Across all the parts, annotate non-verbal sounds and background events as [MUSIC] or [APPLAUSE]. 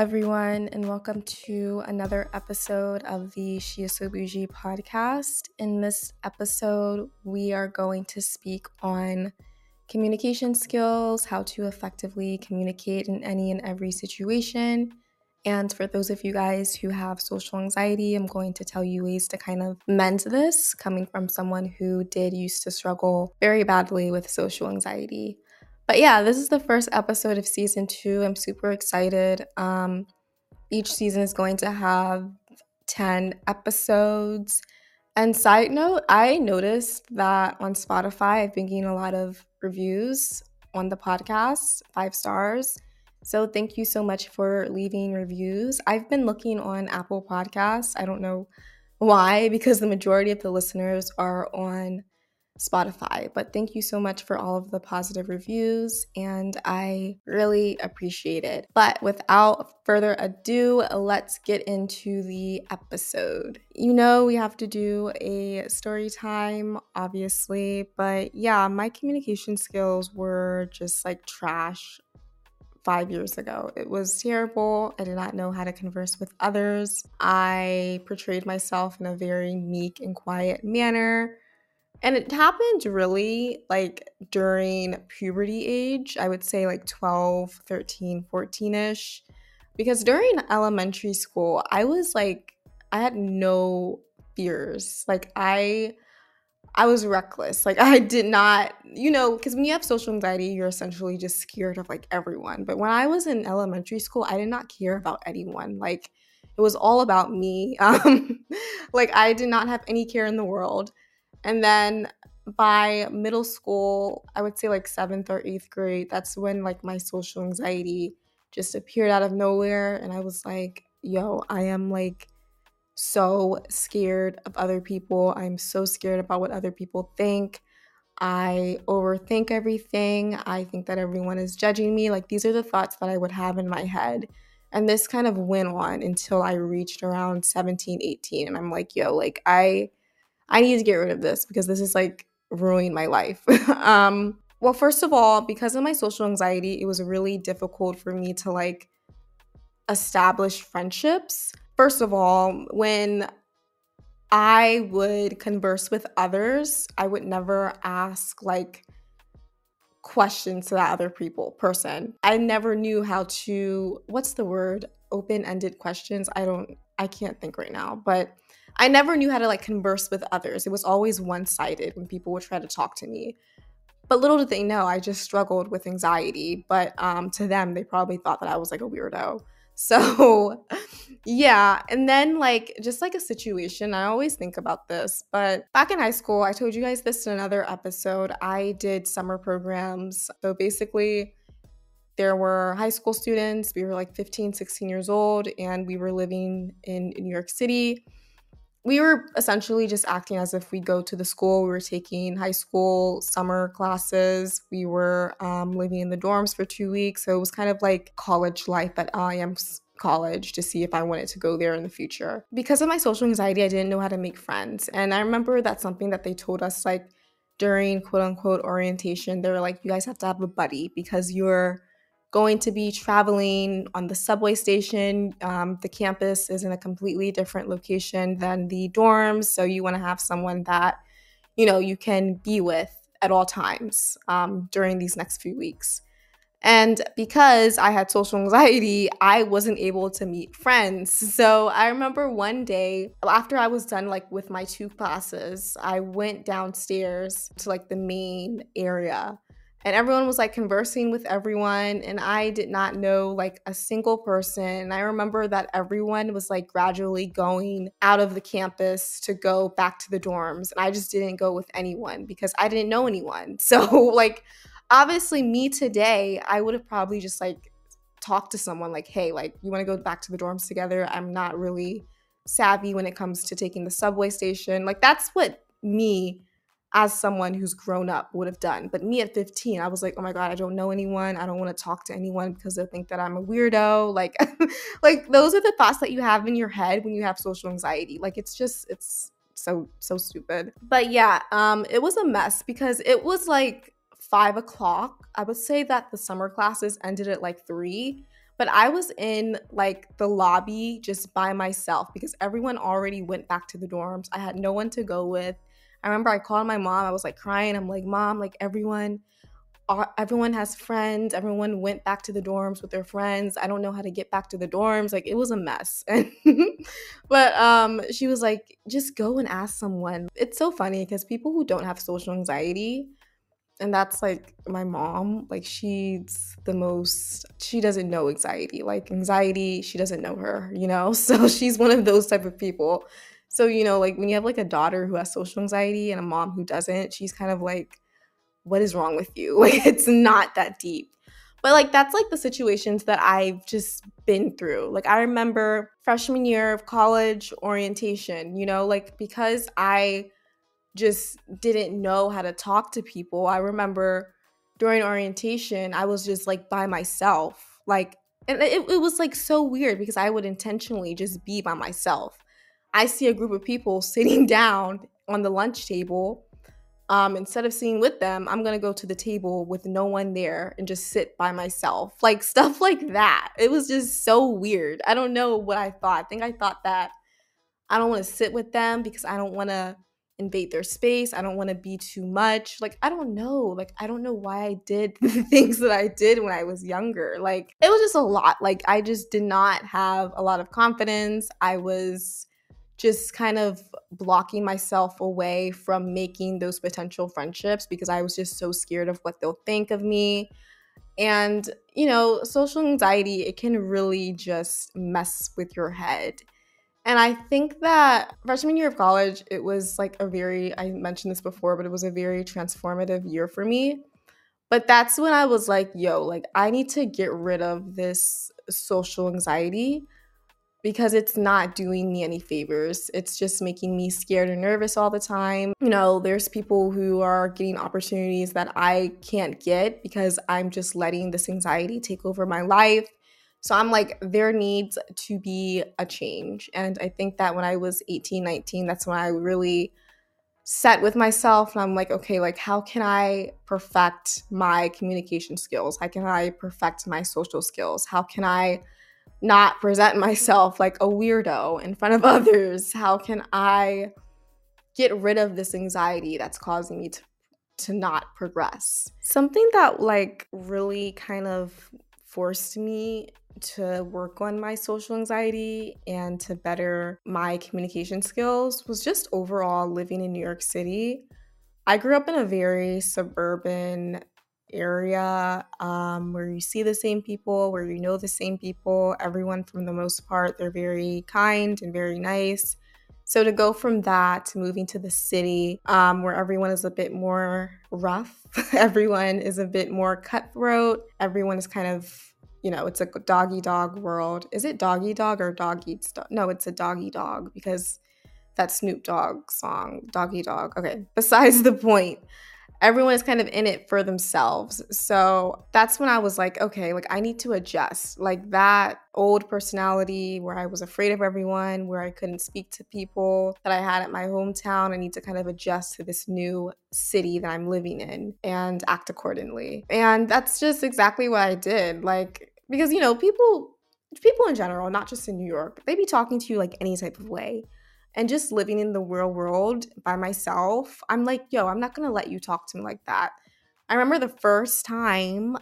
everyone, and welcome to another episode of the She is So Bougie podcast. In this episode, we are going to speak on communication skills, how to effectively communicate in any and every situation. And for those of you guys who have social anxiety, I'm going to tell you ways to kind of mend this, coming from someone who did used to struggle very badly with social anxiety. But yeah, this is the first episode of season two. I'm super excited. Um, each season is going to have 10 episodes. And side note, I noticed that on Spotify, I've been getting a lot of reviews on the podcast, five stars. So thank you so much for leaving reviews. I've been looking on Apple Podcasts. I don't know why, because the majority of the listeners are on Spotify. But thank you so much for all of the positive reviews, and I really appreciate it. But without further ado, let's get into the episode. You know, we have to do a story time, obviously, but yeah, my communication skills were just like trash five years ago. It was terrible. I did not know how to converse with others. I portrayed myself in a very meek and quiet manner. And it happened really like during puberty age, I would say like 12, 13, 14 ish. Because during elementary school, I was like, I had no fears. Like, I. I was reckless. Like [LAUGHS] I did not, you know, because when you have social anxiety, you're essentially just scared of like everyone. But when I was in elementary school, I did not care about anyone. Like it was all about me. [LAUGHS] Um, like I did not have any care in the world. And then by middle school, I would say like seventh or eighth grade, that's when like my social anxiety just appeared out of nowhere. And I was like, yo, I am like so scared of other people. I'm so scared about what other people think. I overthink everything. I think that everyone is judging me. Like, these are the thoughts that I would have in my head. And this kind of went on until I reached around 17, 18. And I'm like, yo, like, I I need to get rid of this because this is like ruining my life. [LAUGHS] um, well, first of all, because of my social anxiety, it was really difficult for me to like establish friendships. First of all, when I would converse with others, I would never ask like questions to that other people person. I never knew how to what's the word? Open-ended questions. I don't I can't think right now, but I never knew how to like converse with others. It was always one sided when people would try to talk to me. But little did they know, I just struggled with anxiety. But um, to them, they probably thought that I was like a weirdo. [LAUGHS] So, yeah. And then, like, just like a situation, I always think about this. But back in high school, I told you guys this in another episode. I did summer programs. So basically, there were high school students. We were like 15, 16 years old, and we were living in New York City we were essentially just acting as if we go to the school. We were taking high school summer classes. We were um, living in the dorms for two weeks. So it was kind of like college life at IM college to see if I wanted to go there in the future. Because of my social anxiety, I didn't know how to make friends. And I remember that's something that they told us like during quote unquote orientation. They were like, you guys have to have a buddy because you're going to be traveling on the subway station. Um, the campus is in a completely different location than the dorms, so you want to have someone that you know you can be with at all times um, during these next few weeks. And because I had social anxiety, I wasn't able to meet friends. [LAUGHS] So I remember one day after I was done like with my two classes, I went downstairs to like the main area and everyone was like conversing with everyone and i did not know like a single person and i remember that everyone was like gradually going out of the campus to go back to the dorms and i just didn't go with anyone because i didn't know anyone. [LAUGHS] So like obviously me today i would have probably just like talked to someone like hey like you want to go back to the dorms together? I'm not really savvy when it comes to taking the subway station. Like that's what me as someone who's grown up would have done. But me at 15, I was like, oh my God, I don't know anyone. I don't want to talk to anyone because they'll think that I'm a weirdo. [LAUGHS] Like, like those are the thoughts that you have in your head when you have social anxiety. Like it's just, it's so, so stupid. But yeah, um, it was a mess because it was like five o'clock. I would say that the summer classes ended at like three. But I was in like the lobby just by myself because everyone already went back to the dorms. I had no one to go with. I remember I called my mom. I was like crying. I'm like, "Mom, like everyone everyone has friends. Everyone went back to the dorms with their friends. I don't know how to get back to the dorms. Like it was a mess. [LAUGHS] but um she was like just go and ask someone. It's so funny because people who don't have social anxiety and that's like my mom like she's the most she doesn't know anxiety like anxiety she doesn't know her you know [LAUGHS] so she's one of those type of people so you know like when you have like a daughter who has social anxiety and a mom who doesn't she's kind of like what is wrong with you [LAUGHS] like it's not that deep but like that's like the situations that I've just been through. Like I remember freshman year of college orientation, you know, like because I just didn't know how to talk to people. I remember during orientation, I was just like by myself. Like, and it, it was like so weird because I would intentionally just be by myself. I see a group of people [LAUGHS] sitting down on the lunch table. Um, instead of sitting with them, I'm gonna go to the table with no one there and just sit by myself. [LAUGHS] Like stuff like that. It was just so weird. I don't know what I thought. I think I thought that I don't wanna sit with them because I don't wanna invade their space. I don't want to be too much. Like, I don't know. Like, I don't know why I did [LAUGHS] the things that I did when I was younger. Like, it was just a lot. Like, I just did not have a lot of confidence. I was just kind of blocking myself away from making those potential friendships because I was just so scared of what they'll think of me. And, you know, social anxiety, it can really just mess with your head. And I think that freshman year of college, it was like a very, I mentioned this before, but it was a very transformative year for me. But that's when I was like, yo, like, I need to get rid of this social anxiety because it's not doing me any favors. It's just making me scared and nervous all the time. You know, there's people who are getting opportunities that I can't get because I'm just letting this anxiety take over my life. So I'm like, there needs to be a change. And I think that when I was 18, 19, that's when I really set with myself and I'm like, okay, like how can I perfect my communication skills? How can I perfect my social skills? How can I not present myself like a weirdo in front of [LAUGHS] others? How can I get rid of this anxiety that's causing me to to not progress? Something that like really kind of forced me to work on my social anxiety and to better my communication skills was just overall living in New York City. I grew up in a very suburban area um, where you see the same people, where you know the same people. Everyone, from the most part, they're very kind and very nice. So to go from that to moving to the city, um, where everyone is a bit more rough, [LAUGHS] everyone is a bit more cutthroat, everyone is kind of you know, it's a doggy dog world. Is it doggy dog or dog eats dog? No, it's a doggy dog because that Snoop Dogg song, Doggy Dog. Okay, besides [LAUGHS] the point, everyone is kind of in it for themselves. So that's when I was like, okay, like I need to adjust. Like that old personality where I was afraid of everyone, where I couldn't speak to people that I had at my hometown. I need to kind of adjust to this new city that I'm living in and act accordingly. And that's just exactly what I did. Like, because you know people people in general not just in new york they be talking to you like any type of way and just living in the real world by myself i'm like yo i'm not gonna let you talk to me like that i remember the first time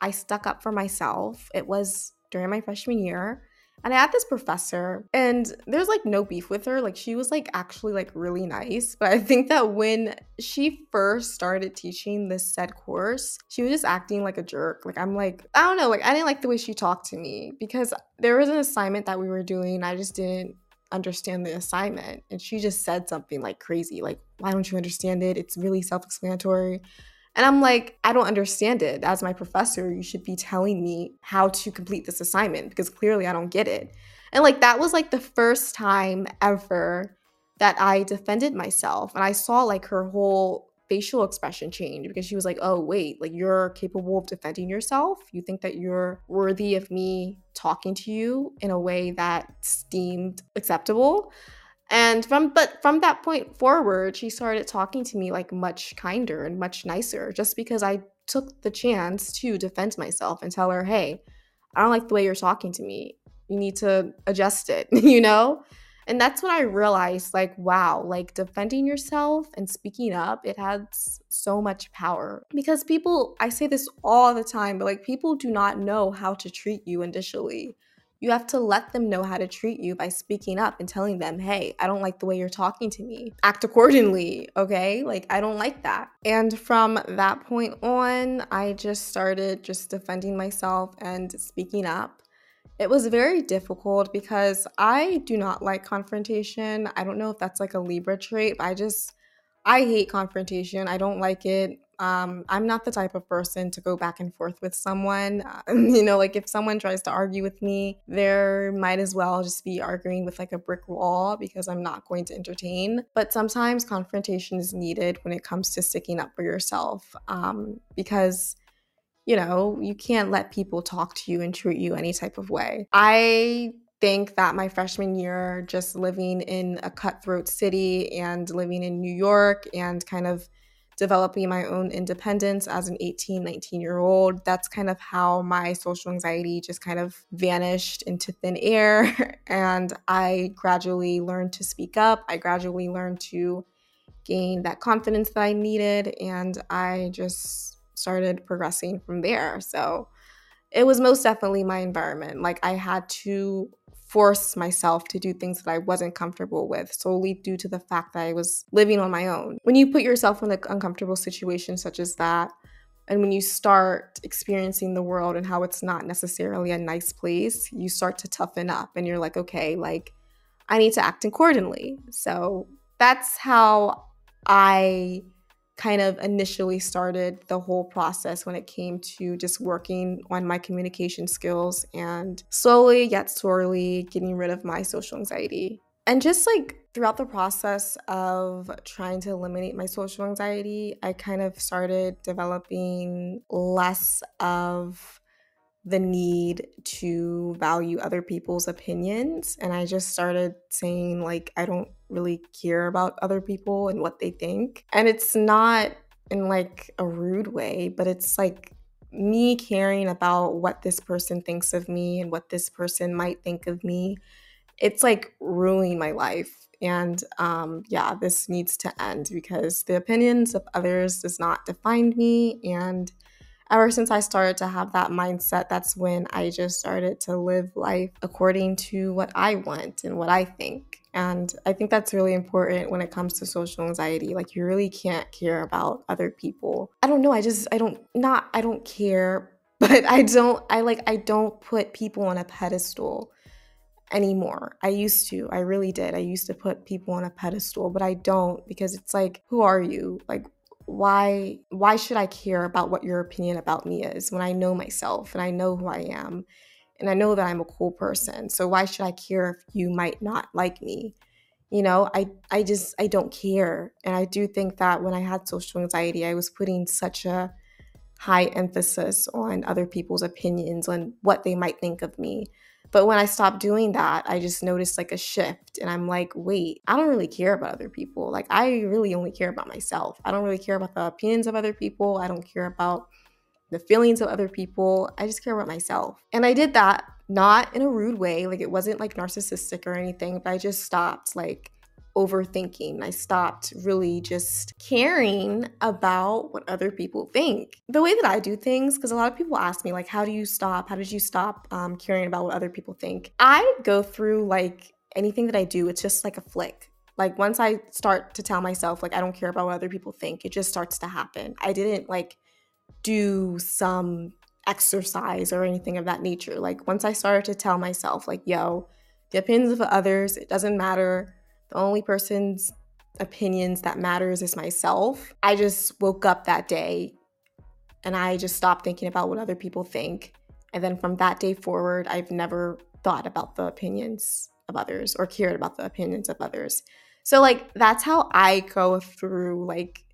i stuck up for myself it was during my freshman year and I had this professor, and there's like no beef with her. Like, she was like actually like really nice. But I think that when she first started teaching this said course, she was just acting like a jerk. Like, I'm like, I don't know, like, I didn't like the way she talked to me because there was an assignment that we were doing. I just didn't understand the assignment. And she just said something like crazy, like, why don't you understand it? It's really self explanatory. And I'm like, I don't understand it. As my professor, you should be telling me how to complete this assignment because clearly I don't get it. And like, that was like the first time ever that I defended myself. And I saw like her whole facial expression change because she was like, oh, wait, like you're capable of defending yourself. You think that you're worthy of me talking to you in a way that seemed acceptable. And from but from that point forward, she started talking to me like much kinder and much nicer just because I took the chance to defend myself and tell her, "Hey, I don't like the way you're talking to me. You need to adjust it, [LAUGHS] you know? And that's when I realized, like, wow, like defending yourself and speaking up, it has so much power. Because people, I say this all the time, but like people do not know how to treat you initially. You have to let them know how to treat you by speaking up and telling them, hey, I don't like the way you're talking to me. Act accordingly, okay? Like, I don't like that. And from that point on, I just started just defending myself and speaking up. It was very difficult because I do not like confrontation. I don't know if that's like a Libra trait, but I just, I hate confrontation. I don't like it. Um, I'm not the type of person to go back and forth with someone. Uh, [LAUGHS] you know, like if someone tries to argue with me, there might as well just be arguing with like a brick wall because I'm not going to entertain. But sometimes confrontation is needed when it comes to sticking up for yourself um, because you know, you can't let people talk to you and treat you any type of way. I think that my freshman year, just living in a cutthroat city and living in New York and kind of developing my own independence as an 18, 19 year old. That's kind of how my social anxiety just kind of vanished into thin air. [LAUGHS] and I gradually learned to speak up. I gradually learned to gain that confidence that I needed. And I just started progressing from there. So it was most definitely my environment. Like I had to force myself to do things that I wasn't comfortable with solely due to the fact that I was living on my own. When you put yourself in an uncomfortable situation such as that, and when you start experiencing the world and how it's not necessarily a nice place, you start to toughen up and you're like, okay, like I need to act accordingly. So that's how I kind of initially started the whole process when it came to just working on my communication skills and slowly yet surely getting rid of my social anxiety. And just like throughout the process of trying to eliminate my social anxiety, I kind of started developing less of the need to value other people's opinions. And I just started saying, like, I don't really care about other people and what they think. And it's not in like a rude way, but it's like me caring about what this person thinks of me and what this person might think of me. It's like ruining my life. And um, yeah, this needs to end because the opinions of others does not define me. And ever since I started to have that mindset, that's when I just started to live life according to what I want and what I think. And I think that's really important when it comes to social anxiety. Like, you really can't care about other people. I don't know. I just, I don't, not, I don't care, [LAUGHS] but I don't, I like, I don't put people on a pedestal anymore. I used to. I really did. I used to put people on a pedestal, but I don't because it's like, who are you? Like, why why should I care about what your opinion about me is when I know myself and I know who I am and I know that I'm a cool person. So why should I care if you might not like me? You know, I I just I don't care. And I do think that when I had social anxiety, I was putting such a high emphasis on other people's opinions on what they might think of me but when I stopped doing that, I just noticed like a shift. And I'm like, wait, I don't really care about other people. Like, I really only care about myself. I don't really care about the opinions of other people. I don't care about the feelings of other people. I just care about myself. And I did that not in a rude way. Like, it wasn't like narcissistic or anything, but I just stopped like overthinking. I stopped really just caring about what other people think. The way that I do things, because a lot of people ask me, like, how do you stop? How did you stop um, caring about what other people think? I go through like anything that I do, it's just like a flick. Like, once I start to tell myself, like, I don't care about what other people think, it just starts to happen. I didn't like do some exercise or anything of that nature. Like, once I started to tell myself, like, yo, the opinions of others, it doesn't matter the only person's opinions that matters is myself. I just woke up that day and I just stopped thinking about what other people think. And then from that day forward, I've never thought about the opinions of others or cared about the opinions of others. So like that's how I go through like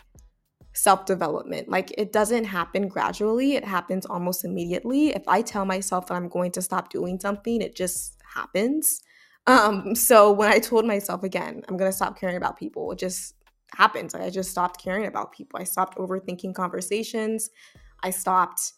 self-development. Like it doesn't happen gradually, it happens almost immediately. If I tell myself that I'm going to stop doing something, it just happens. Um, so when I told myself again, I'm gonna stop caring about people, it just happened. I just stopped caring about people. I stopped overthinking conversations. I stopped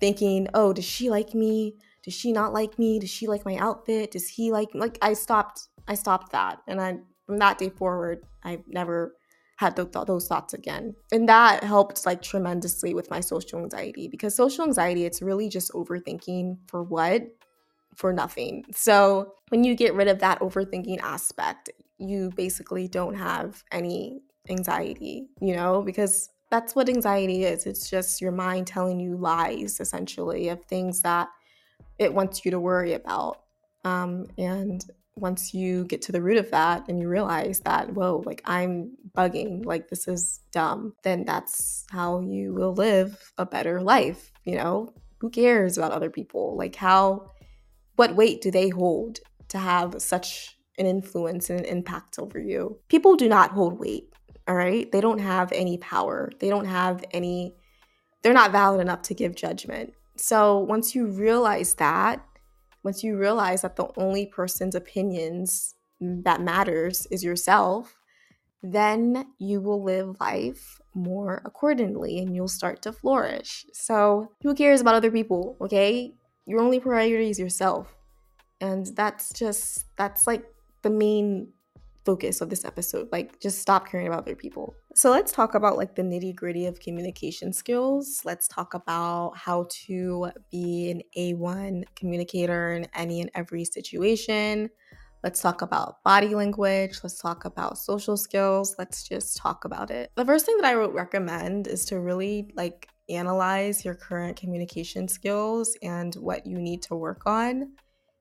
thinking, oh, does she like me? does she not like me? Does she like my outfit? Does he like like I stopped I stopped that. And I from that day forward, I've never had th- those thoughts again. And that helped like tremendously with my social anxiety because social anxiety it's really just overthinking for what? For nothing. So, when you get rid of that overthinking aspect, you basically don't have any anxiety, you know, because that's what anxiety is. It's just your mind telling you lies essentially of things that it wants you to worry about. Um, and once you get to the root of that and you realize that, whoa, like I'm bugging, like this is dumb, then that's how you will live a better life. You know, who cares about other people? Like, how, what weight do they hold to have such an influence and an impact over you? People do not hold weight, all right? They don't have any power, they don't have any, they're not valid enough to give judgment. So once you realize that, once you realize that the only person's opinions that matters is yourself, then you will live life more accordingly and you'll start to flourish. So, who cares about other people, okay? Your only priority is yourself. And that's just, that's like the main focus of this episode. Like, just stop caring about other people. So, let's talk about like the nitty gritty of communication skills. Let's talk about how to be an A1 communicator in any and every situation. Let's talk about body language. Let's talk about social skills. Let's just talk about it. The first thing that I would recommend is to really like analyze your current communication skills and what you need to work on.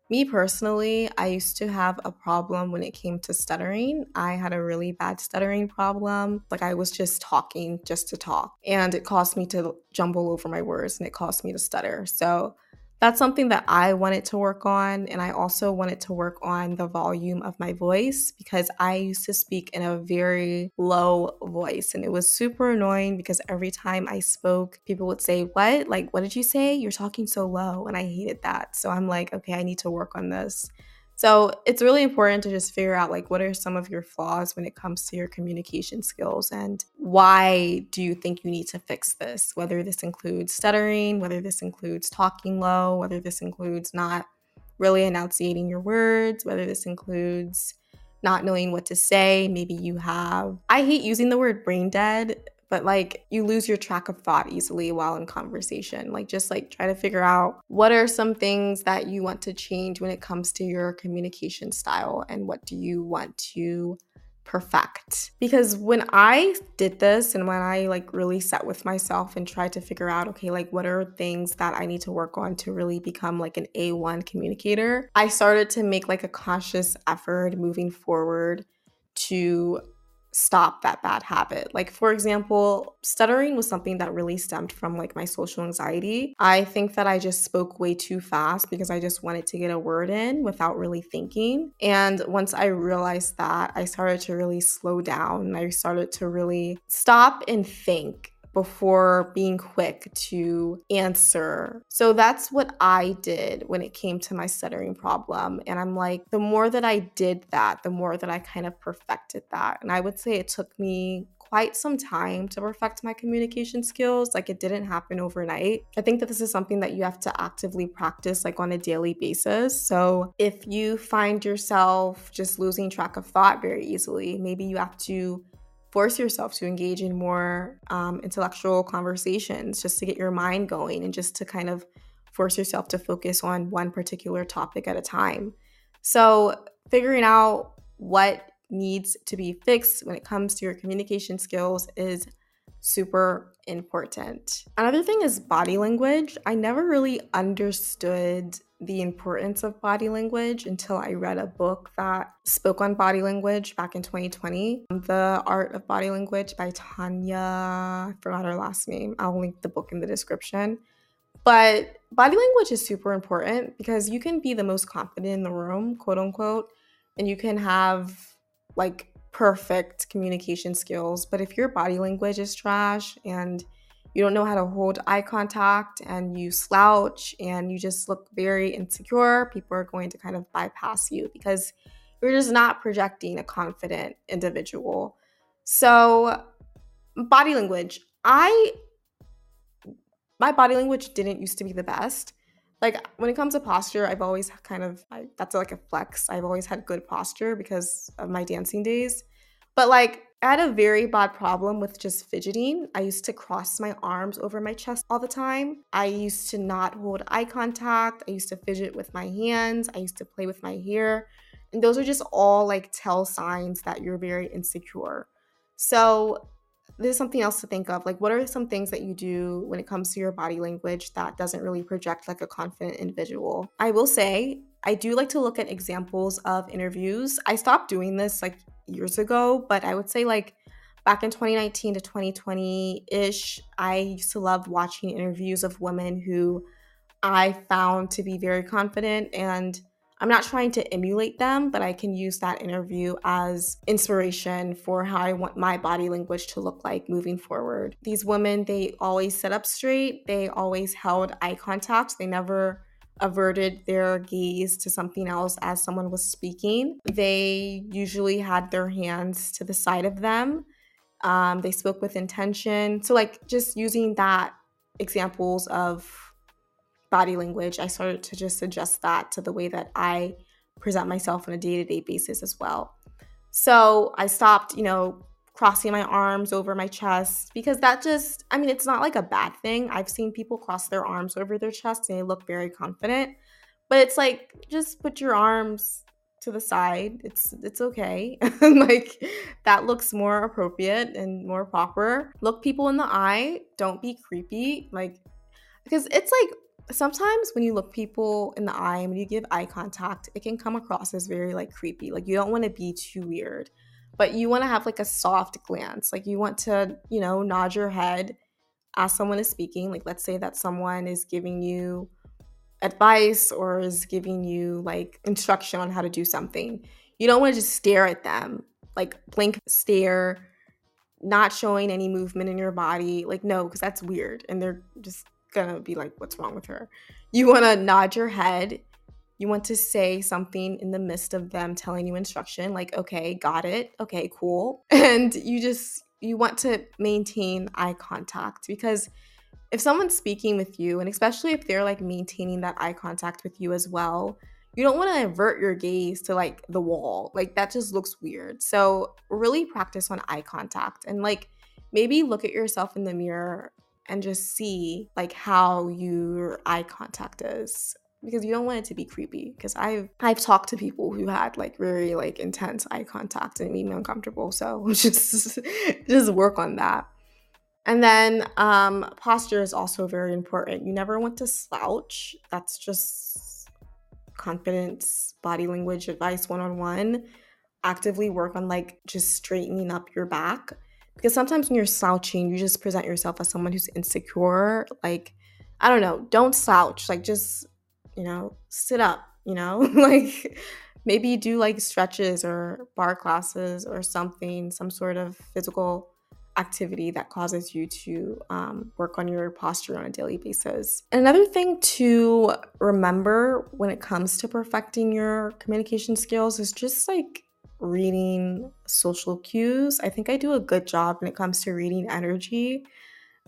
Me personally, I used to have a problem when it came to stuttering. I had a really bad stuttering problem. Like I was just talking just to talk, and it caused me to jumble over my words and it caused me to stutter. So that's something that I wanted to work on. And I also wanted to work on the volume of my voice because I used to speak in a very low voice. And it was super annoying because every time I spoke, people would say, What? Like, what did you say? You're talking so low. And I hated that. So I'm like, Okay, I need to work on this. So it's really important to just figure out like what are some of your flaws when it comes to your communication skills and why do you think you need to fix this? Whether this includes stuttering, whether this includes talking low, whether this includes not really enunciating your words, whether this includes not knowing what to say. Maybe you have, I hate using the word brain dead but like you lose your track of thought easily while in conversation. Like just like try to figure out what are some things that you want to change when it comes to your communication style and what do you want to perfect because when i did this and when i like really sat with myself and tried to figure out okay like what are things that i need to work on to really become like an a1 communicator i started to make like a conscious effort moving forward to stop that bad habit. Like for example, stuttering was something that really stemmed from like my social anxiety. I think that I just spoke way too fast because I just wanted to get a word in without really thinking. And once I realized that, I started to really slow down and I started to really stop and think before being quick to answer. So that's what I did when it came to my stuttering problem. And I'm like, the more that I did that, the more that I kind of perfected that. And I would say it took me quite some time to perfect my communication skills. Like it didn't happen overnight. I think that this is something that you have to actively practice like on a daily basis. So if you find yourself just losing track of thought very easily, maybe you have to force yourself to engage in more um, intellectual conversations just to get your mind going and just to kind of force yourself to focus on one particular topic at a time. So, figuring out what needs to be fixed when it comes to your communication skills is super important. Another thing is body language. I never really understood the importance of body language until I read a book that spoke on body language back in 2020. The Art of Body Language by Tanya, I forgot her last name. I'll link the book in the description. But body language is super important because you can be the most confident in the room, quote unquote, and you can have like perfect communication skills. But if your body language is trash and you don't know how to hold eye contact and you slouch and you just look very insecure, people are going to kind of bypass you because you're just not projecting a confident individual. So, body language. I my body language didn't used to be the best, like when it comes to posture, I've always kind of I, that's like a flex. I've always had good posture because of my dancing days. But like I had a very bad problem with just fidgeting. I used to cross my arms over my chest all the time. I used to not hold eye contact. I used to fidget with my hands. I used to play with my hair. And those are just all like tell signs that you're very insecure. So there's something else to think of. Like, what are some things that you do when it comes to your body language that doesn't really project like a confident individual? I will say, I do like to look at examples of interviews. I stopped doing this like years ago, but I would say like back in 2019 to 2020 ish, I used to love watching interviews of women who I found to be very confident and I'm not trying to emulate them, but I can use that interview as inspiration for how I want my body language to look like moving forward. These women, they always sit up straight, they always held eye contact, they never averted their gaze to something else as someone was speaking. They usually had their hands to the side of them. Um, they spoke with intention. So, like, just using that examples of body language, I started to just adjust that to the way that I present myself on a day to day basis as well. So I stopped, you know, crossing my arms over my chest because that just, I mean, it's not like a bad thing. I've seen people cross their arms over their chest and they look very confident, but it's like just put your arms to the side. It's it's okay. [LAUGHS] like that looks more appropriate and more proper. Look people in the eye. Don't be creepy. Like because it's like sometimes when you look people in the eye and when you give eye contact, it can come across as very like creepy. Like you don't want to be too weird, but you want to have like a soft glance. Like you want to, you know, nod your head as someone is speaking. Like let's say that someone is giving you advice or is giving you like instruction on how to do something. You don't want to just stare at them, like blink stare, not showing any movement in your body. Like no, because that's weird and they're just gonna be like, what's wrong with her? You wanna nod your head. You want to say something in the midst of them telling you instruction, like, okay, got it. Okay, cool. [LAUGHS] And you just, you want to maintain eye contact because if someone's speaking with you, and especially if they're like maintaining that eye contact with you as well, you don't want to avert your gaze to like the wall. Like that just looks weird. So, really practice on eye contact and like maybe look at yourself in the mirror and just see like how your eye contact is because you don't want it to be creepy because I've I've talked to people who had like very like intense eye contact and it made me uncomfortable so [LAUGHS] just just work on that. And then um posture is also very important. You never want to slouch. That's just confidence body language advice one-on-one actively work on like just straightening up your back because sometimes when you're slouching, you just present yourself as someone who's insecure. Like, I don't know, don't slouch. Like, just, you know, sit up, you know? [LAUGHS] like, maybe do like stretches or barre classes or something, some sort of physical activity that causes you to um, work on your posture on a daily basis. Another thing to remember when it comes to perfecting your communication skills is just like reading social cues. I think I do a good job when it comes to reading energy.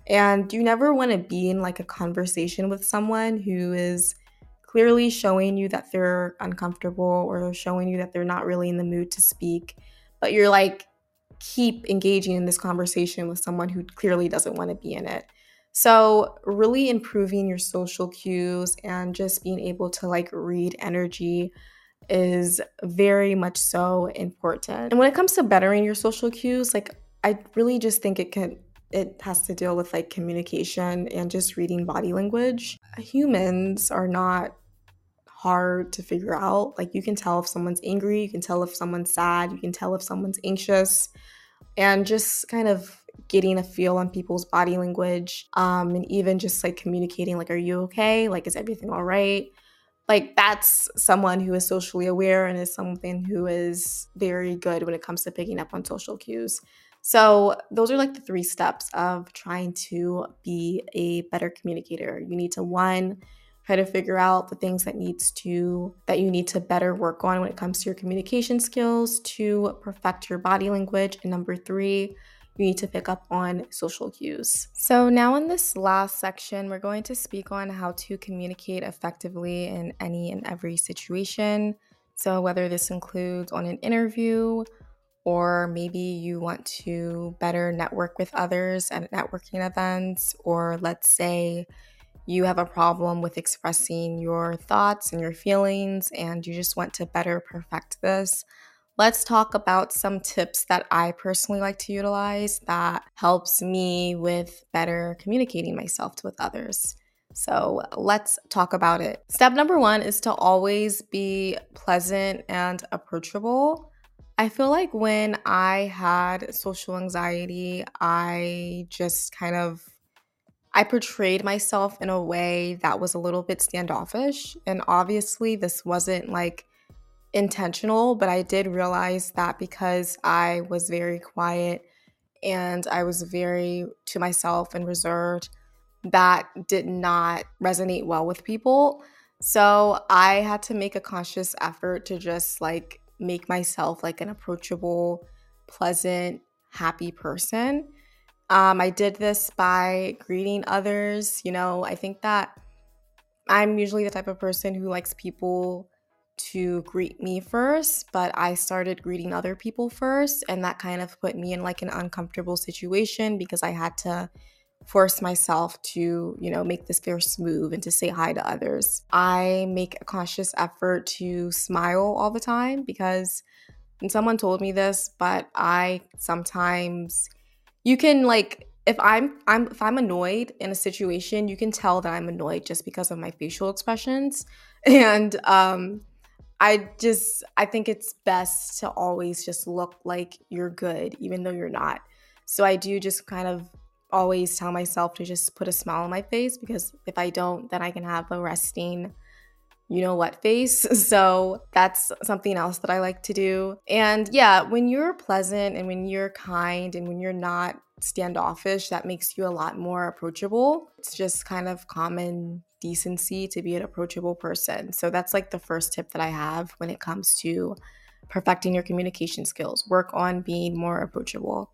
And you never want to be in like a conversation with someone who is clearly showing you that they're uncomfortable or showing you that they're not really in the mood to speak, but you're like, keep engaging in this conversation with someone who clearly doesn't want to be in it. So, really improving your social cues and just being able to like read energy is very much so important. And when it comes to bettering your social cues, like I really just think it can it has to deal with like communication and just reading body language. Humans are not hard to figure out. Like you can tell if someone's angry, you can tell if someone's sad, you can tell if someone's anxious, and just kind of getting a feel on people's body language um, and even just like communicating like are you okay like is everything all right like that's someone who is socially aware and is something who is very good when it comes to picking up on social cues. So, those are like the three steps of trying to be a better communicator. You need to one try to figure out the things that needs to that you need to better work on when it comes to your communication skills, to perfect your body language, and number 3, you need to pick up on social cues. So, now in this last section, we're going to speak on how to communicate effectively in any and every situation. So, whether this includes on an interview, or maybe you want to better network with others at networking events, or let's say you have a problem with expressing your thoughts and your feelings and you just want to better perfect this let's talk about some tips that I personally like to utilize that helps me with better communicating myself with others. So let's talk about it. Step number one is to always be pleasant and approachable. I feel like when I had social anxiety, I just kind of I portrayed myself in a way that was a little bit standoffish. And obviously, this wasn't like intentional, but I did realize that because I was very quiet and I was very to myself and reserved, that did not resonate well with people. So I had to make a conscious effort to just like make myself like an approachable, pleasant, happy person. Um, I did this by greeting others. You know, I think that I'm usually the type of person who likes people to greet me first, but I started greeting other people first. And that kind of put me in like an uncomfortable situation because I had to force myself to, you know, make this first move and to say hi to others. I make a conscious effort to smile all the time because and someone told me this, but I sometimes you can like if I'm I'm if I'm annoyed in a situation, you can tell that I'm annoyed just because of my facial expressions. [LAUGHS] And um I just I think it's best to always just look like you're good even though you're not. So I do just kind of always tell myself to just put a smile on my face because if I don't then I can have a resting you know what face. [LAUGHS] So that's something else that I like to do. And yeah, when you're pleasant and when you're kind and when you're not standoffish, that makes you a lot more approachable. It's just kind of common decency to be an approachable person. So that's like the first tip that I have when it comes to perfecting your communication skills. Work on being more approachable.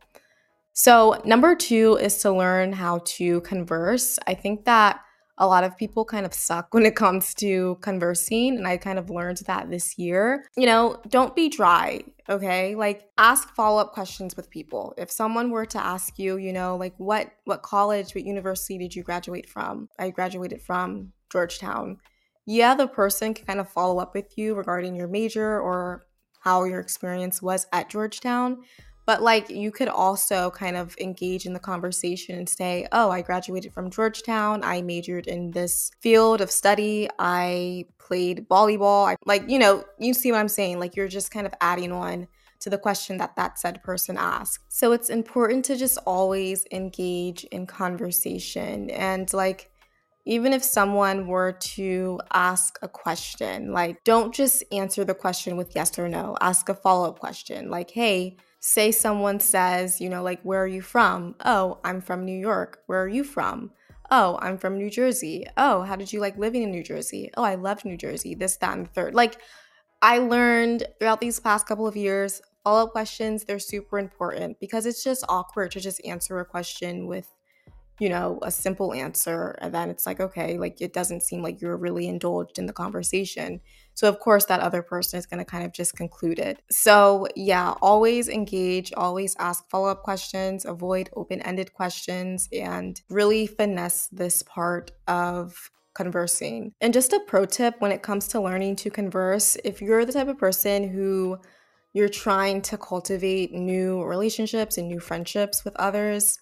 So, number two is to learn how to converse. I think that a lot of people kind of suck when it comes to conversing. And I kind of learned that this year. You know, don't be dry, okay? Like ask follow-up questions with people. If someone were to ask you, you know, like what what college, what university did you graduate from? I graduated from Georgetown. Yeah, the person can kind of follow up with you regarding your major or how your experience was at Georgetown. But like you could also kind of engage in the conversation and say, "Oh, I graduated from Georgetown. I majored in this field of study. I played volleyball." I, like, you know, you see what I'm saying? Like you're just kind of adding on to the question that that said person asked. So it's important to just always engage in conversation and like even if someone were to ask a question, like don't just answer the question with yes or no. Ask a follow-up question like, "Hey, say someone says, you know, like, where are you from? Oh, I'm from New York. Where are you from? Oh, I'm from New Jersey. Oh, how did you like living in New Jersey? Oh, I loved New Jersey. This, that, and the third. Like, I learned throughout these past couple of years, follow up questions, they're super important because it's just awkward to just answer a question with you know, a simple answer. And then it's like, okay, like it doesn't seem like you're really indulged in the conversation. So, of course, that other person is going to kind of just conclude it. So, yeah, always engage, always ask follow up questions, avoid open ended questions, and really finesse this part of conversing. And just a pro tip when it comes to learning to converse, if you're the type of person who you're trying to cultivate new relationships and new friendships with others,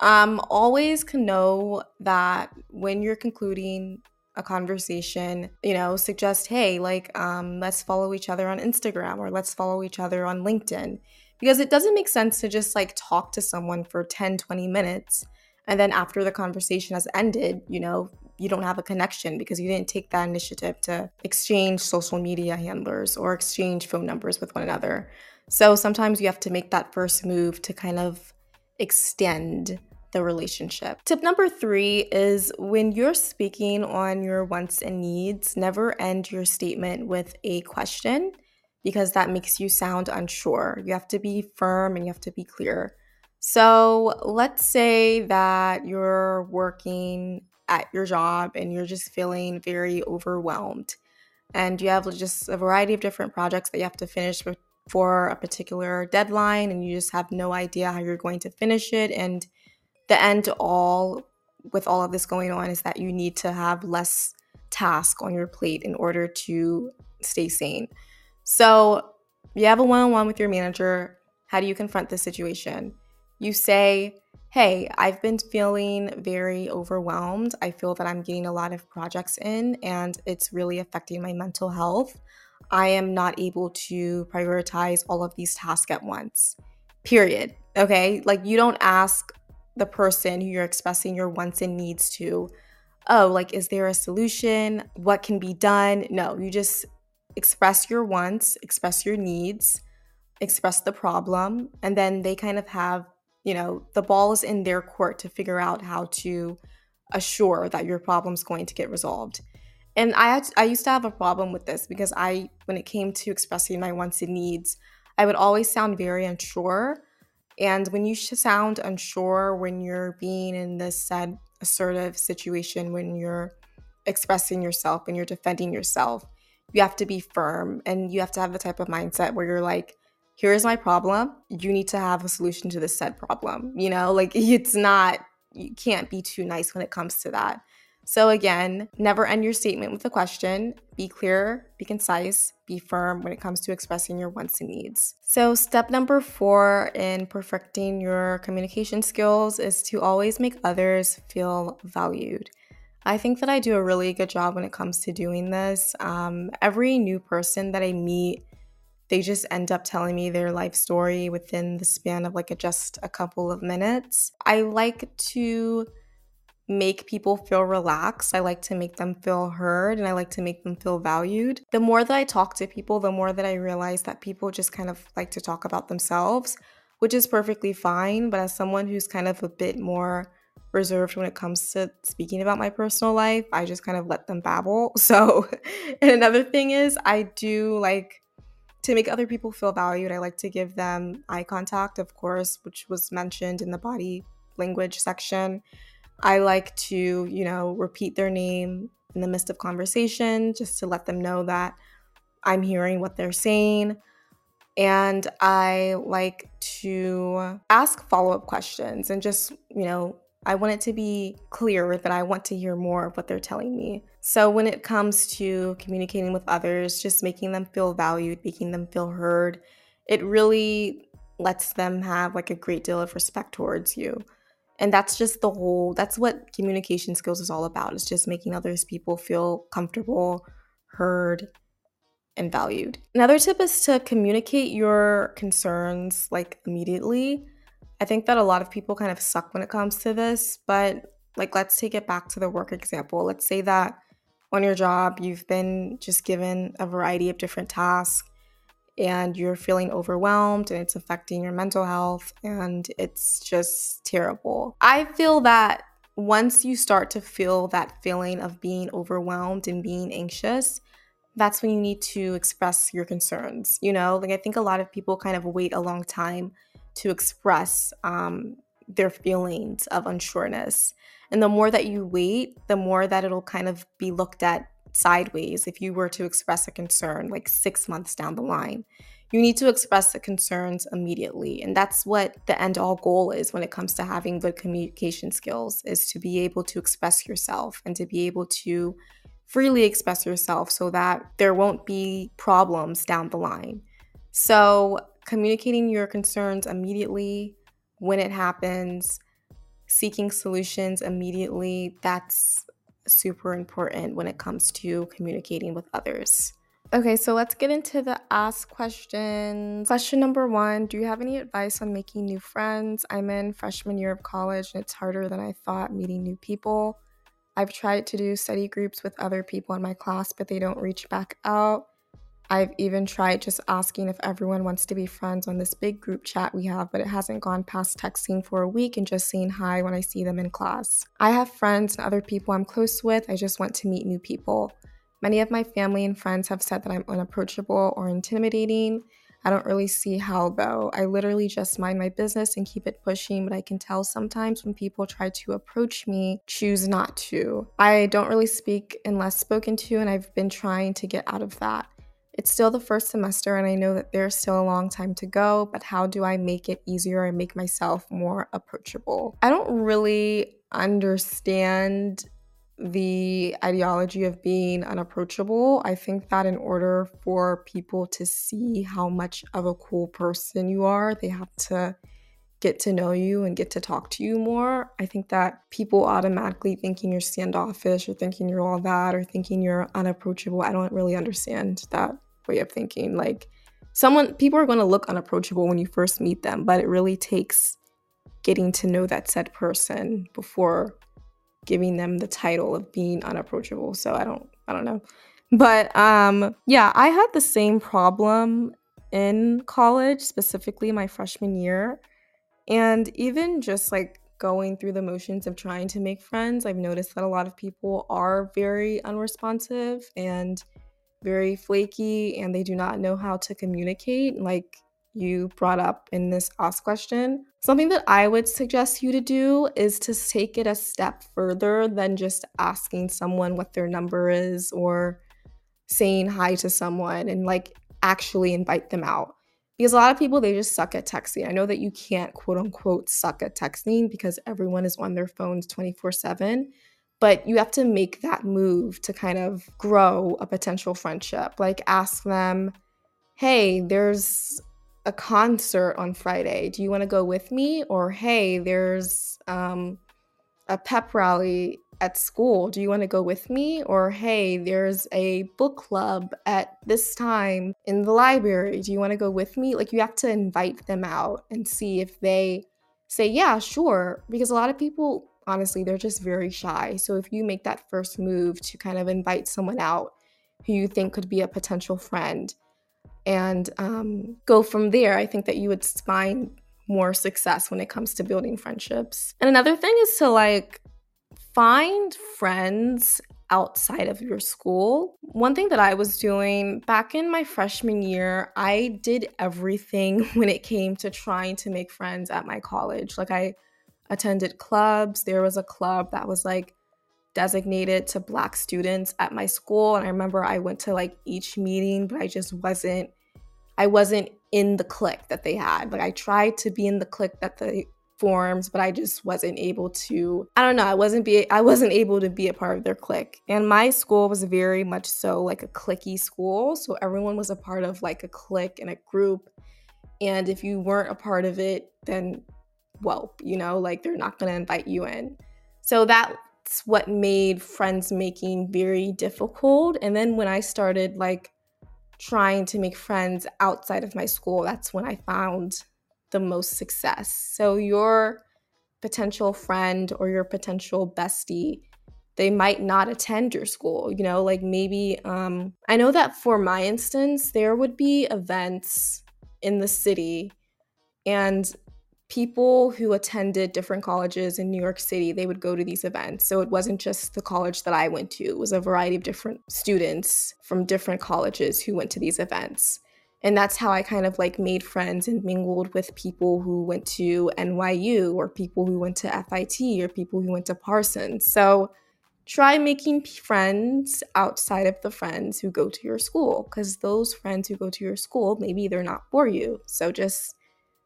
um, always know that when you're concluding a conversation, you know, suggest, hey, like, um, let's follow each other on Instagram or let's follow each other on LinkedIn. Because it doesn't make sense to just like talk to someone for 10, 20 minutes. And then after the conversation has ended, you know, you don't have a connection because you didn't take that initiative to exchange social media handlers or exchange phone numbers with one another. So sometimes you have to make that first move to kind of extend the relationship. Tip number three is when you're speaking on your wants and needs, never end your statement with a question because that makes you sound unsure. You have to be firm and you have to be clear. So let's say that you're working at your job and you're just feeling very overwhelmed and you have just a variety of different projects that you have to finish for a particular deadline and you just have no idea how you're going to finish it and the end all with all of this going on is that you need to have less task on your plate in order to stay sane. So, you have a one-on-one with your manager. How do you confront this situation? You say, hey, I've been feeling very overwhelmed. I feel that I'm getting a lot of projects in and it's really affecting my mental health. I am not able to prioritize all of these tasks at once. Period. Okay? Like, you don't ask the person who you're expressing your wants and needs to, oh, like, is there a solution? What can be done? No, you just express your wants, express your needs, express the problem, and then they kind of have, you know, the ball is in their court to figure out how to assure that your problem's going to get resolved. And I had, I used to have a problem with this because I when it came to expressing my wants and needs, I would always sound very unsure. And when you sound unsure when you're being in this said assertive situation, when you're expressing yourself, when you're defending yourself, you have to be firm and you have to have the type of mindset where you're like, here's my problem. You need to have a solution to this said problem. You know, like [LAUGHS] it's not, you can't be too nice when it comes to that. So, again, never end your statement with a question. Be clear, be concise, be firm when it comes to expressing your wants and needs. So, step number four in perfecting your communication skills is to always make others feel valued. I think that I do a really good job when it comes to doing this. Um, every new person that I meet, they just end up telling me their life story within the span of like a, just a couple of minutes. I like to make people feel relaxed. I like to make them feel heard and I like to make them feel valued. The more that I talk to people, the more that I realize that people just kind of like to talk about themselves, which is perfectly fine. But as someone who's kind of a bit more reserved when it comes to speaking about my personal life, I just kind of let them babble. [LAUGHS] So, and another thing is, I do like to make other people feel valued. I like to give them eye contact, of course, which was mentioned in the body language section. I like to, you know, repeat their name in the midst of conversation just to let them know that I'm hearing what they're saying. And I like to ask follow up questions and just, you know, I want it to be clear that I want to hear more of what they're telling me. So, when it comes to communicating with others, just making them feel valued, making them feel heard, it really lets them have like a great deal of respect towards you. And that's just the whole, that's what communication skills is all about. It's just making others people feel comfortable, heard, and valued. Another tip is to communicate your concerns like immediately. I think that a lot of people kind of suck when it comes to this, but like let's take it back to the work example. Let's say that on your job, you've been just given a variety of different tasks and you're feeling overwhelmed and it's affecting your mental health and it's just terrible. I feel that once you start to feel that feeling of being overwhelmed and being anxious, that's when you need to express your concerns. You know, like I think a lot of people kind of wait a long time to express um, their feelings of unsureness. And the more that you wait, the more that it'll kind of be looked at sideways if you were to express a concern like six months down the line. You need to express the concerns immediately. And that's what the end all goal is when it comes to having good communication skills is to be able to express yourself and to be able to freely express yourself so that there won't be problems down the line. So, communicating your concerns immediately when it happens, seeking solutions immediately, that's super important when it comes to communicating with others. Okay, so let's get into the ask questions. Question number one Do you have any advice on making new friends? I'm in freshman year of college and it's harder than I thought meeting new people. I've tried to do study groups with other people in my class, but they don't reach back out. I've even tried just asking if everyone wants to be friends on this big group chat we have, but it hasn't gone past texting for a week and just saying hi when I see them in class. I have friends and other people I'm close with. I just want to meet new people. Many of my family and friends have said that I'm unapproachable or intimidating. I don't really see how though. I literally just mind my business and keep it pushing, but I can tell sometimes when people try to approach me, choose not to. I don't really speak unless spoken to, and I've been trying to get out of that. It's still the first semester, and I know that there's still a long time to go, but how do I make it easier and make myself more approachable? I don't really understand the ideology of being unapproachable. I think that in order for people to see how much of a cool person you are, they have to get to know you and get to talk to you more. I think that people automatically thinking you're standoffish or thinking you're all that or thinking you're unapproachable. I don't really understand that way of thinking. Like someone people are going to look unapproachable when you first meet them, but it really takes getting to know that said person before giving them the title of being unapproachable. So I don't I don't know. But um yeah, I had the same problem in college, specifically my freshman year. And even just like going through the motions of trying to make friends, I've noticed that a lot of people are very unresponsive and very flaky and they do not know how to communicate. Like you brought up in this ask question. Something that I would suggest you to do is to take it a step further than just asking someone what their number is or saying hi to someone and like actually invite them out. Because a lot of people, they just suck at texting. I know that you can't quote unquote suck at texting because everyone is on their phones 24 7, but you have to make that move to kind of grow a potential friendship. Like ask them, hey, there's a concert on Friday. Do you want to go with me? Or hey, there's um, a pep rally at school. Do you want to go with me? Or hey, there's a book club at this time in the library. Do you want to go with me? Like you have to invite them out and see if they say, yeah, sure. Because a lot of people, honestly, they're just very shy. So if you make that first move to kind of invite someone out who you think could be a potential friend, and um, go from there. I think that you would find more success when it comes to building friendships. And another thing is to like find friends outside of your school. One thing that I was doing back in my freshman year, I did everything [LAUGHS] when it came to trying to make friends at my college. Like I attended clubs. There was a club that was like designated to black students at my school and i remember i went to like each meeting but i just wasn't i wasn't in the clique that they had like i tried to be in the clique that they forms but i just wasn't able to i don't know i wasn't be i wasn't able to be a part of their clique. And my school was very much so like a cliquey school so everyone was a part of like a clique and a group. And if you weren't a part of it then well you know like they're not going to invite you in. So that's what made friends making very difficult. And then when I started like trying to make friends outside of my school, that's when I found the most success. So your potential friend or your potential bestie they might not attend your school you know like maybe um i know that for my instance there would be events in the city and people who attended different colleges in New York City, they would go to these events. So it wasn't just the college that I went to, it was a variety of different students from different colleges who went to these events. And that's how I kind of like made friends and mingled with people who went to NYU or people who went to FIT or people who went to Parsons. So try making friends outside of the friends who go to your school because those friends who go to your school, maybe they're not for you. So just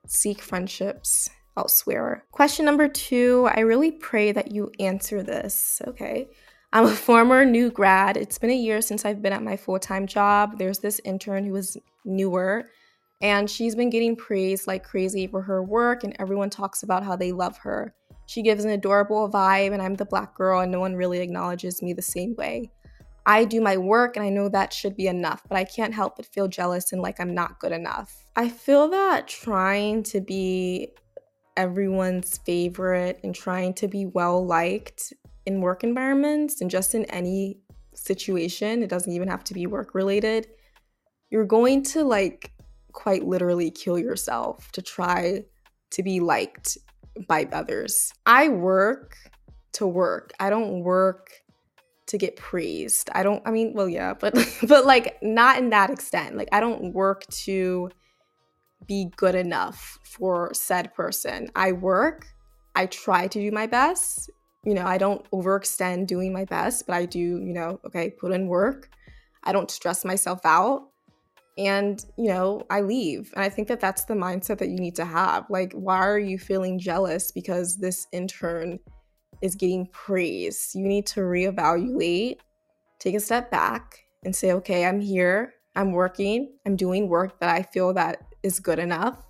seek friendships elsewhere. Question number two I really pray that you answer this. Okay. I'm a former new grad. It's been a year since I've been at my full time job. There's this intern who is newer, and she's been getting praised like crazy for her work, and everyone talks about how they love her. She gives an adorable vibe, and I'm the black girl, and no one really acknowledges me the same way. I do my work and I know that should be enough, but I can't help but feel jealous and like I'm not good enough. I feel that trying to be everyone's favorite and trying to be well liked in work environments and just in any situation, it doesn't even have to be work related, you're going to like quite literally kill yourself to try to be liked by others. I work to work, I don't work to get praised. I don't I mean, well yeah, but [LAUGHS] but like not in that extent. Like I don't work to be good enough for said person. I work, I try to do my best. You know, I don't overextend doing my best, but I do, you know, okay, put in work. I don't stress myself out. And, you know, I leave. And I think that that's the mindset that you need to have. Like, why are you feeling jealous because this intern is getting praise? You need to reevaluate, take a step back, and say, okay, I'm here. I'm working. I'm doing work that I feel that is good enough.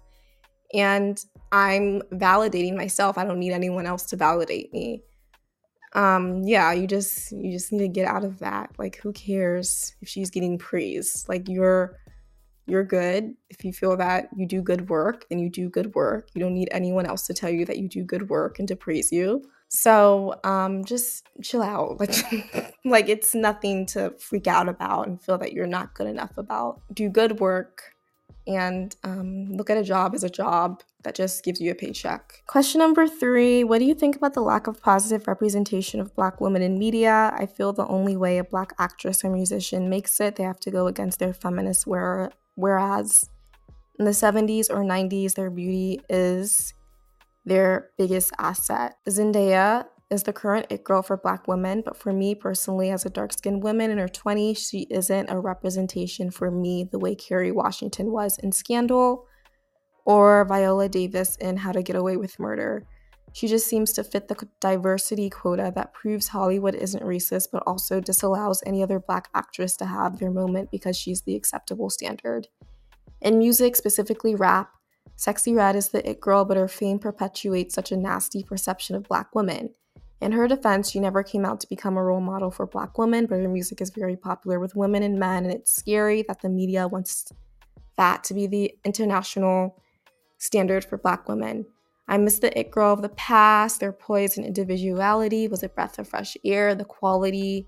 And I'm validating myself. I don't need anyone else to validate me. Um, yeah, you just you just need to get out of that. Like who cares if she's getting praise? Like you're you're good. If you feel that you do good work, and you do good work. You don't need anyone else to tell you that you do good work and to praise you. So um, just chill out. [LAUGHS] Like, like it's nothing to freak out about and feel that you're not good enough about. Do good work and um, look at a job as a job that just gives you a paycheck. Question number three What do you think about the lack of positive representation of Black women in media? I feel the only way a Black actress or musician makes it, they have to go against their feminist, where, whereas in the 70s or 90s, their beauty is their biggest asset. Zendaya is the current it girl for black women, but for me personally, as a dark skinned woman in her 20s, she isn't a representation for me the way Kerry Washington was in Scandal or Viola Davis in How to Get Away with Murder. She just seems to fit the diversity quota that proves Hollywood isn't racist, but also disallows any other black actress to have their moment because she's the acceptable standard. In music, specifically rap, Sexyy Red is the it girl, but her fame perpetuates such a nasty perception of black women. In her defense, she never came out to become a role model for black women, but her music is very popular with women and men, and it's scary that the media wants that to be the international standard for black women. I miss the it girl of the past. Their poise and individuality was a breath of fresh air. The quality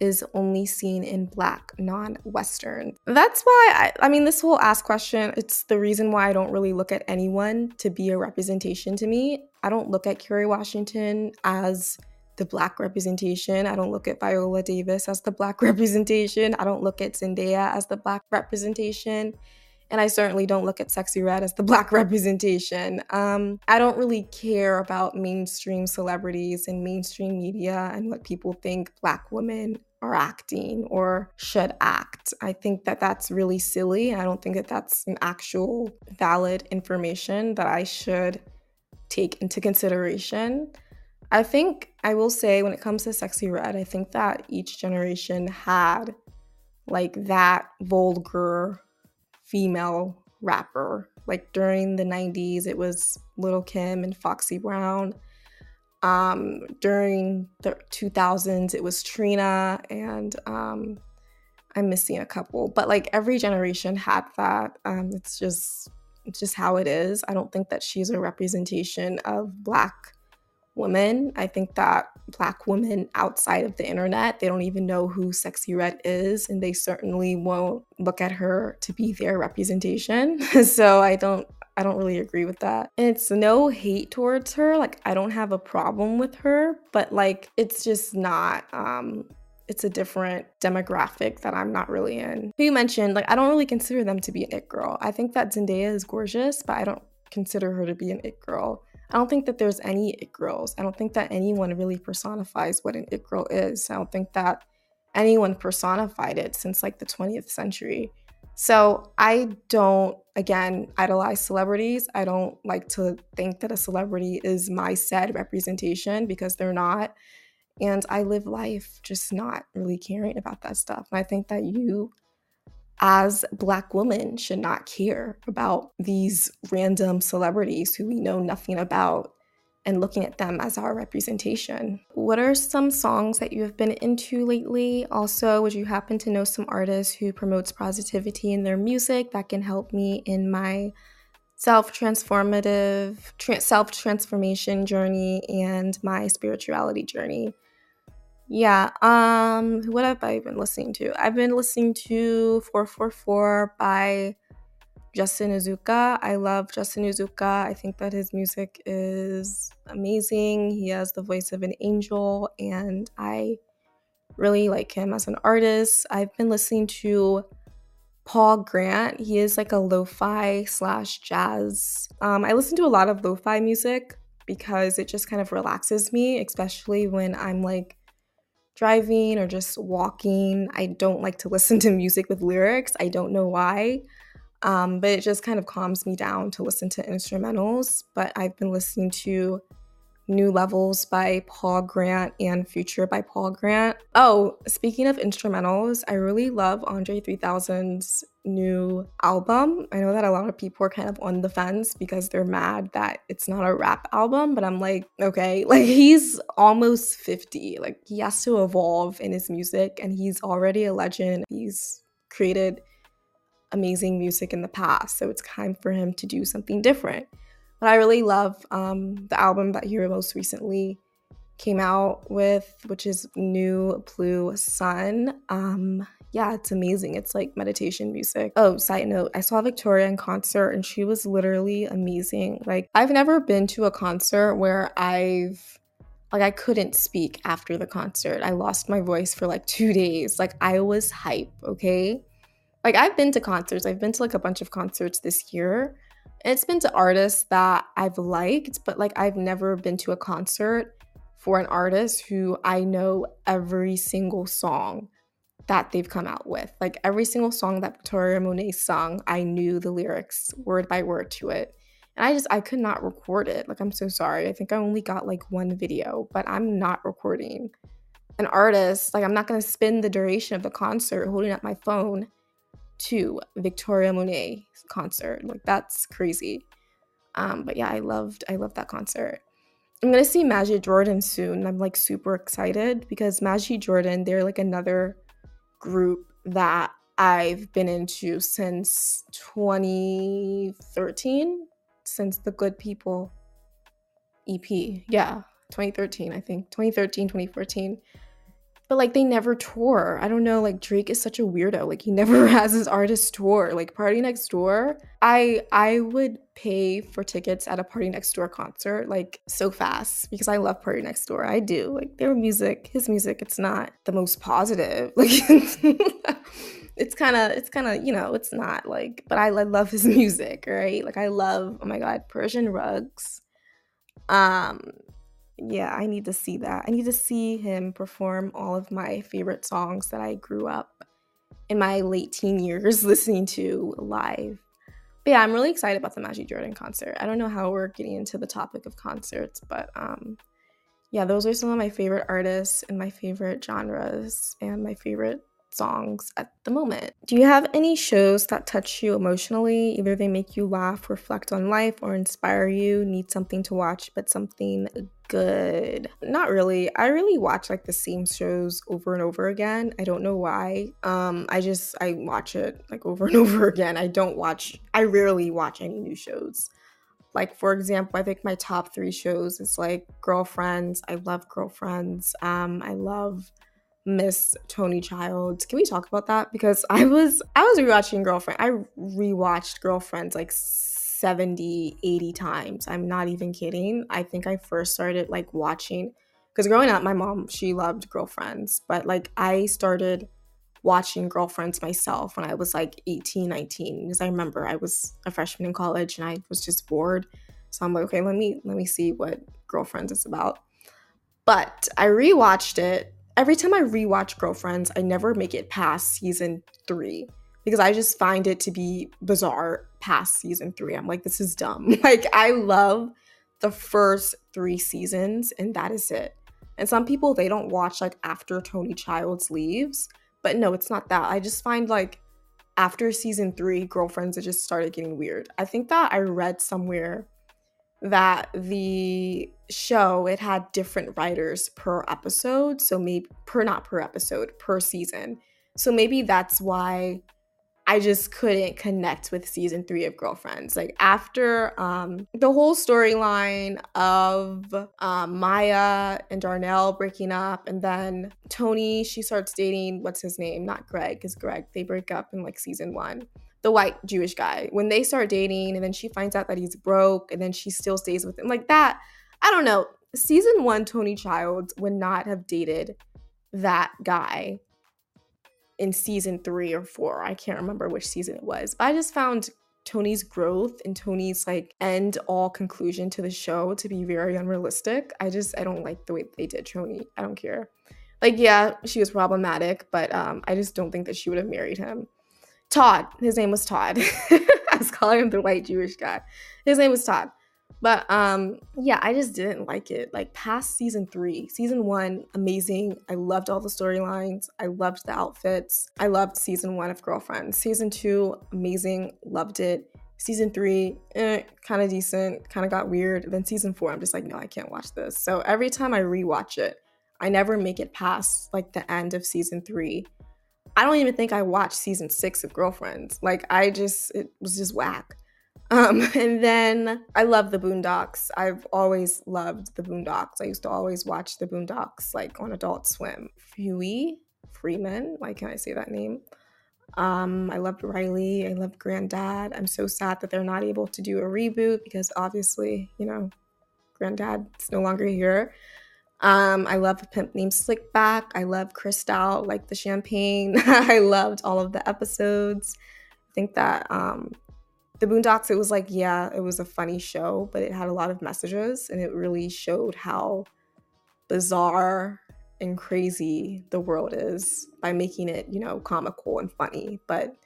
is only seen in black non-western that's why I, I mean this whole ask question it's the reason why i don't really look at anyone to be a representation to me i don't look at kerry washington as the black representation i don't look at viola davis as the black [LAUGHS] representation i don't look at zendaya as the black representation and I certainly don't look at Sexyy Red as the [LAUGHS] black representation. Um, I don't really care about mainstream celebrities and mainstream media and what people think black women are acting or should act. I think that that's really silly. I don't think that that's an actual valid information that I should take into consideration. I think I will say when it comes to sexyy Red, I think that each generation had like that vulgar female rapper. Like during the 90s, it was Lil' Kim and Foxy Brown. Um, during the 2000s, it was Trina, and um, I'm missing a couple. But like every generation had that. Um, it's just it's just how it is. I don't think that she's a representation of Black women. I think that Black women outside of the internet, they don't even know who Sexyy Red is, and they certainly won't look at her to be their representation. [LAUGHS] so I don't. I don't really agree with that. And it's no hate towards her. Like I don't have a problem with her, but like it's just not um it's a different demographic that I'm not really in. You mentioned, like, I don't really consider them to be an it girl. I think that Zendaya is gorgeous, but I don't consider her to be an it girl. I don't think that there's any it girls. I don't think that anyone really personifies what an it girl is. I don't think that anyone personified it since like the 20th century. So I don't, again, idolize celebrities. I don't like to think that a celebrity is my said representation because they're not. And I live life just not really caring about that stuff. And I think that you as Black women should not care about these random celebrities who we know nothing about and looking at them as our representation. What are some songs that you have been into lately? Also, would you happen to know some artists who promotes positivity in their music that can help me in my self-transformative tra- self-transformation journey and my spirituality journey? Yeah, um, what have I been listening to? I've been listening to 444 by Justin Nozuka. I love Justin Nozuka. I think that his music is amazing. He has the voice of an angel, and I really like him as an artist. I've been listening to Paul Grant. He is like a lo-fi slash jazz. Um, I listen to a lot of lo-fi music because it just kind of relaxes me, especially when I'm like driving or just walking. I don't like to listen to music with lyrics. I don't know why. Um, but it just kind of calms me down to listen to instrumentals. But I've been listening to New Levels by Paul Grant and Future by Paul Grant. Oh, speaking of instrumentals, I really love Andre 3000's new album. I know that a lot of people are kind of on the fence because they're mad that it's not a rap album, but I'm like, okay, [LAUGHS] like he's almost 50. Like he has to evolve in his music and he's already a legend. He's created amazing music in the past, so it's time for him to do something different. But I really love um, the album that he most recently came out with, which is New Blue Sun. Um, yeah, it's amazing. It's like meditation music. Oh, side note, I saw Victoria in concert and she was literally amazing. Like, I've never been to a concert where I've like I couldn't speak after the concert. I lost my voice for like 2 days. Like I was hype, okay? Like I've been to concerts. I've been to like a bunch of concerts this year it's been to artists that I've liked, but like I've never been to a concert for an artist who I know every single song that they've come out with. Like every single song that Victoria Monet sung, I knew the lyrics word by word to it. And I just I could not record it. Like I'm so sorry. I think I only got like one video, but I'm not recording an artist. Like I'm not going to spend the duration of the concert holding up my phone to Victoria Monet concert. Like that's crazy. Um, but yeah, I loved I loved that concert. I'm gonna see Majid Jordan soon. I'm like super excited because Majid Jordan, they're like another group that I've been into since 2013, since the Good People EP. Yeah, 2013, I think. 2013, 2014 but like they never tour. I don't know, like Drake is such a weirdo. Like he [LAUGHS] never has his artist tour. Like Party Next Door, I I would pay for tickets at a Party Next Door concert like so fast because I love Party Next Door. I do. Like their music, his music, it's not the most positive. [LAUGHS] Like it's kind of it's kind of, you know, it's not like but I, I love his [LAUGHS] music, right? Like I love, oh my god, Persian rugs. Um yeah, I need to see that. I need to see him perform all of my favorite songs that I grew up in my late teen years [LAUGHS] listening to live. But yeah, I'm really excited about the Majid Jordan concert. I don't know how we're getting into the topic of concerts, but um yeah, those are some of my favorite artists and my favorite genres and my favorite songs at the moment. Do you have any shows that touch you emotionally? Either they make you laugh, reflect on life, or inspire you, need something to watch, but something good. Not really. I really watch like the same shows over and over again. I don't know why. Um I just I watch it like over and [LAUGHS] over again. I don't watch I rarely watch any new shows. Like for example, I think my top 3 shows is like Girlfriends. I love Girlfriends. Um I love Miss Toni Childs. Can we talk about that? Because I was I was rewatching Girlfriend. I rewatched Girlfriends like 70, 80 times. I'm not even kidding. I think I first started like watching because growing up, my mom, she loved girlfriends, but like I started watching girlfriends myself when I was like 18, 19. Because I remember I was a freshman in college and I was just bored. So I'm like, okay, let me let me see what girlfriends is about. But I rewatched it. Every time I rewatch Girlfriends, I never make it past season three because I just find it to be bizarre past season three. I'm like, this is dumb. [LAUGHS] Like, I love the first three seasons, and that is it. And some people, they don't watch like after Toni Childs leaves, but no, it's not that. I just find like after season three, girlfriends, it just started getting weird. I think that I read somewhere that the show it had different writers per episode so maybe per not per episode per season so maybe that's why I just couldn't connect with season three of Girlfriends. Like after um, the whole storyline of um, Maya and Darnell breaking up, and then toni she starts dating what's his name? Not Greg, because Greg, they break up in like season one. The white Jewish guy. When they start dating, and then she finds out that he's broke, and then she still stays with him. Like that, I don't know. Season one, Toni Childs would not have dated that guy in season three or four. I can't remember which season it was. But I just found Toni's growth and Toni's like end all conclusion to the show to be very unrealistic. I just I don't like the way they did Toni. I don't care. Like yeah, she was problematic, but um I just don't think that she would have married him. Todd, his name was Todd. [LAUGHS] I was calling him the white Jewish guy. His name was Todd. But um yeah, I just didn't like it. Like past season 3, season 1 amazing. I loved all the storylines. I loved the outfits. I loved season 1 of Girlfriends. Season 2 amazing, loved it. Season 3 eh, kind of decent, kind of got weird. Then season 4 I'm just like no, I can't watch this. So every time I rewatch it, I never make it past like the end of season 3. I don't even think I watched season 6 of Girlfriends. Like I just it was just whack. Um, [LAUGHS] and then I love the Boondocks. I've always loved the Boondocks. I used to always watch the Boondocks like on Adult Swim. Huey Freeman, why can't I say that name? Um, I loved Riley. I loved Granddad. I'm so sad that they're not able to do a reboot because obviously, you know, Granddad's no longer here. Um, I love a pimp named Slickback. I love Crystal, like the champagne. [LAUGHS] I loved all of the episodes. I think that um, the Boondocks, it was like, yeah, it was a funny show, but it had a lot of messages and it really showed how bizarre and crazy the world is by making it, you know, comical and funny. But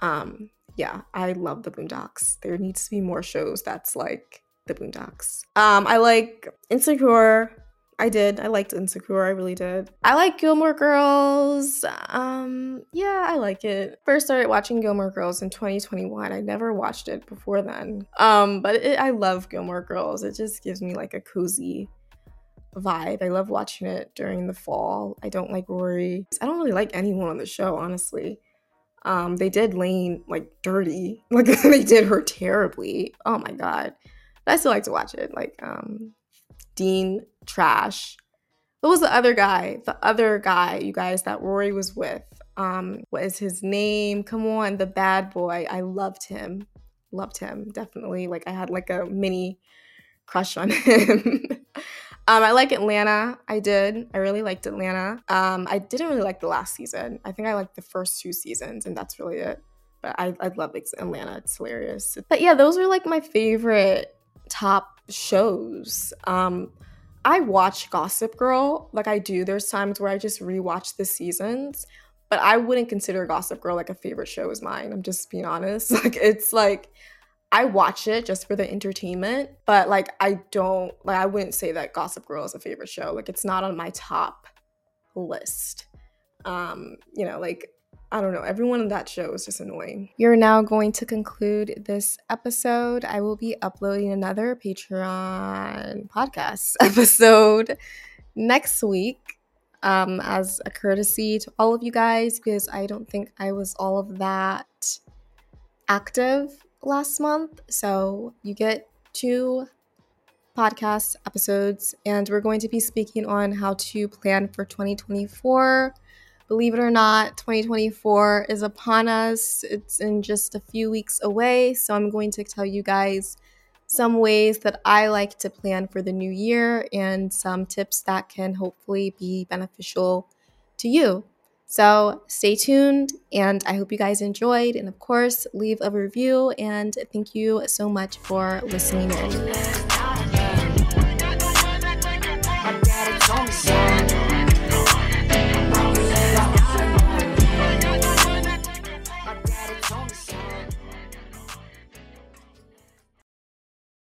um, yeah, I love the Boondocks. There needs to be more shows that's like the Boondocks. Um, I like Insecure. I did. I liked Insecure. I really did. I like Gilmore Girls. Um, yeah, I like it. First started watching Gilmore Girls in 2021. I never watched it before then. Um, but it, I love Gilmore Girls. It just gives me like a cozy vibe. I love watching it during the fall. I don't like Rory. I don't really like anyone on the show, honestly. Um, they did Lane like dirty. [LAUGHS] Like they did her terribly. Oh my god. But I still like to watch it. Like um Dean trash. What was the other guy? The other guy, you guys, that Rory was with. Um, what is his name? Come on, the bad boy. I loved him. Loved him, definitely. Like I had like a mini crush on [LAUGHS] him. um, I like Atlanta. I did. I really liked Atlanta. Um, I didn't really like the last season. I think I liked the first two seasons, and that's really it. But I, I love Atlanta. It's hilarious. But yeah, those are like my favorite top shows. Um, I watch Gossip Girl, like I do. There's times where I just rewatch the seasons, but I wouldn't consider Gossip Girl like a favorite show of mine. I'm just being honest. [LAUGHS] Like it's like I watch it just for the entertainment, but like I don't like I wouldn't say that Gossip Girl is a favorite show. Like it's not on my top list. Um, you know, like I don't know. Everyone in that show is just annoying. You're now going to conclude this episode. I will be uploading another Patreon podcast [LAUGHS] episode next week um, as a courtesy to all of you guys because I don't think I was all of that active last month. So you get two podcast episodes, and we're going to be speaking on how to plan for 2024 Believe it or not, 2024 is upon us. It's in just a few weeks away. So I'm going to tell you guys some ways that I like to plan for the new year and some tips that can hopefully be beneficial to you. So stay tuned and I hope you guys enjoyed. And of course, leave a review and thank you so much for listening in.